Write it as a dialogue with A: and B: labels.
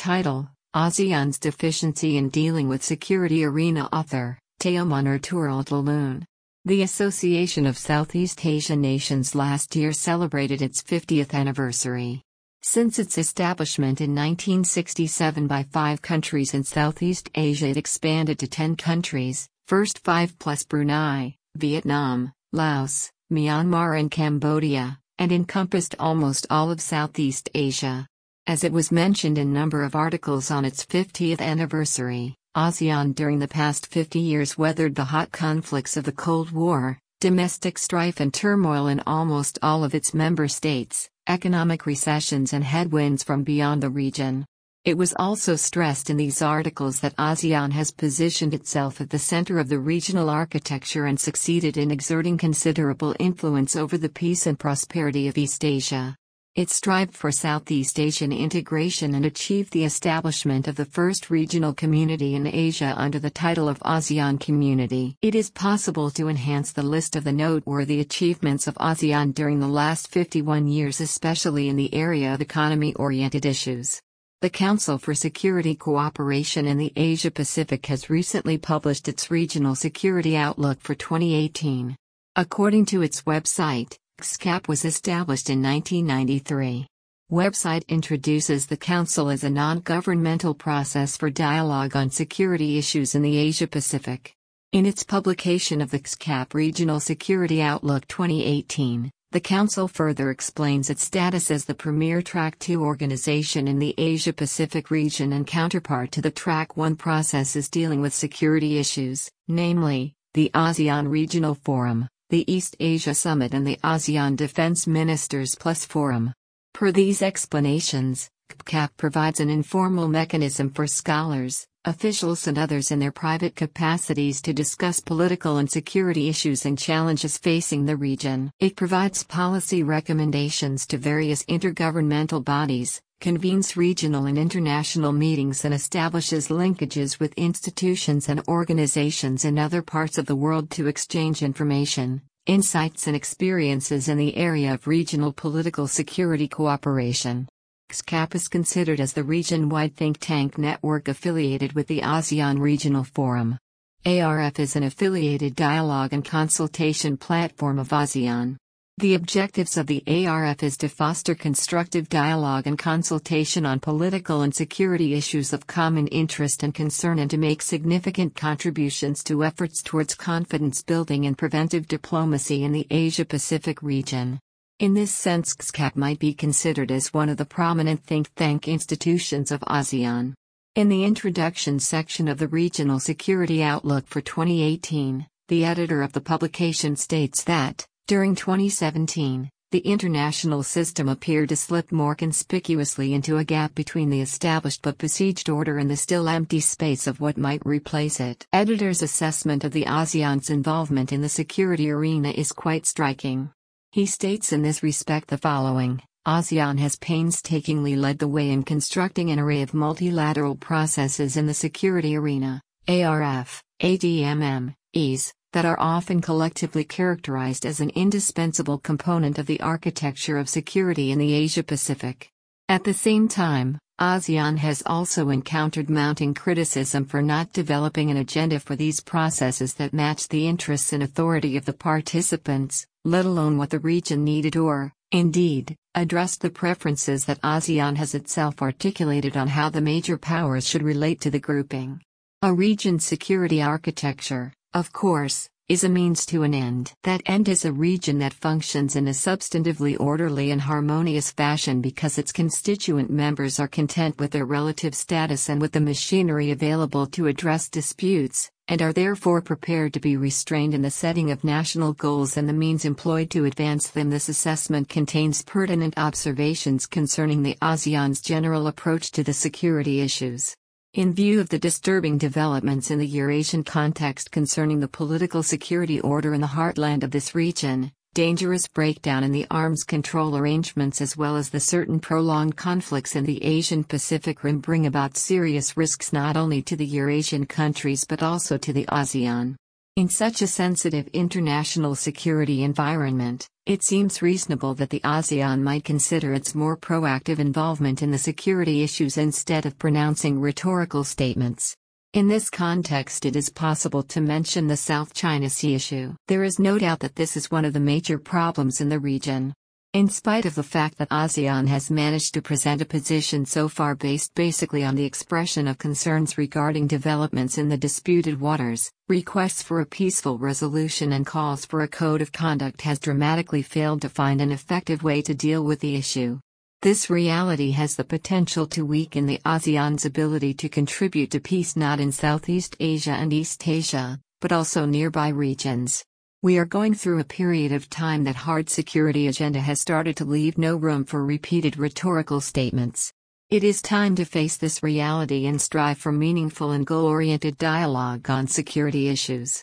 A: Title ASEAN's Deficiency in Dealing with Security Arena Author Teoman Ertuğrul The Association of Southeast Asian Nations last year celebrated its 50th anniversary. Since its establishment in 1967 by five countries in Southeast Asia, it expanded to 10 countries, first five plus Brunei, Vietnam, Laos, Myanmar, and Cambodia, and encompassed almost all of Southeast Asia. As it was mentioned in number of articles on its 50th anniversary, ASEAN during the past 50 years weathered the hot conflicts of the Cold War, domestic strife and turmoil in almost all of its member states, economic recessions and headwinds from beyond the region. It was also stressed in these articles that ASEAN has positioned itself at the center of the regional architecture and succeeded in exerting considerable influence over the peace and prosperity of East Asia. It strived for Southeast Asian integration and achieved the establishment of the first regional community in Asia under the title of ASEAN Community. It is possible to enhance the list of the noteworthy achievements of ASEAN during the last 51 years, especially in the area of economy oriented issues. The Council for Security Cooperation in the Asia Pacific has recently published its Regional Security Outlook for 2018. According to its website, CSCAP was established in 1993. Website introduces the Council as a non-governmental process for dialogue on security issues in the Asia Pacific. In its publication of the CSCAP Regional Security Outlook 2018, the Council further explains its status as the premier Track 2 organization in the Asia Pacific region and counterpart to the Track 1 processes dealing with security issues, namely, the ASEAN Regional Forum, the East Asia Summit and the ASEAN Defense Ministers Plus Forum. Per these explanations, CAP provides an informal mechanism for scholars, officials, and others in their private capacities to discuss political and security issues and challenges facing the region. It provides policy recommendations to various intergovernmental bodies, convenes regional and international meetings and establishes linkages with institutions and organizations in other parts of the world to exchange information, insights, and experiences in the area of regional political security cooperation. CSCAP is considered as the region wide think tank network affiliated with the ASEAN Regional Forum. ARF is an affiliated dialogue and consultation platform of ASEAN. The objectives of the ARF is to foster constructive dialogue and consultation on political and security issues of common interest and concern and to make significant contributions to efforts towards confidence building and preventive diplomacy in the Asia Pacific region. In this sense, CSCAP might be considered as one of the prominent think tank institutions of ASEAN. In the introduction section of the Regional Security Outlook for 2018, the editor of the publication states that during 2017, the international system appeared to slip more conspicuously into a gap between the established but besieged order and the still empty space of what might replace it. Editor's assessment of the ASEAN's involvement in the security arena is quite striking. He states in this respect the following ASEAN has painstakingly led the way in constructing an array of multilateral processes in the security arena ARF, ADMM, EAS, that are often collectively characterized as an indispensable component of the architecture of security in the Asia Pacific. At the same time, ASEAN has also encountered mounting criticism for not developing an agenda for these processes that match the interests and authority of the participants, let alone what the region needed or, indeed, addressed the preferences that ASEAN has itself articulated on how the major powers should relate to the grouping. A region security architecture, of course, is a means to an end. That end is a region that functions in a substantively orderly and harmonious fashion because its constituent members are content with their relative status and with the machinery available to address disputes, and are therefore prepared to be restrained in the setting of national goals and the means employed to advance them. This assessment contains pertinent observations concerning the ASEAN's general approach to the security issues. In view of the disturbing developments in the Eurasian context concerning the political security order in the heartland of this region, dangerous breakdown in the arms control arrangements as well as the certain prolonged conflicts in the Asian Pacific Rim bring about serious risks not only to the Eurasian countries but also to the ASEAN. In such a sensitive international security environment, it seems reasonable that the ASEAN might consider its more proactive involvement in the security issues instead of pronouncing rhetorical statements. In this context, it is possible to mention the South China Sea issue. There is no doubt that this is one of the major problems in the region. In spite of the fact that ASEAN has managed to present a position so far based basically on the expression of concerns regarding developments in the disputed waters, requests for a peaceful resolution and calls for a code of conduct has dramatically failed to find an effective way to deal with the issue. This reality has the potential to weaken the ASEAN's ability to contribute to peace not in Southeast Asia and East Asia, but also nearby regions. We are going through a period of time that hard security agenda has started to leave no room for repeated rhetorical statements. It is time to face this reality and strive for meaningful and goal oriented dialogue on security issues.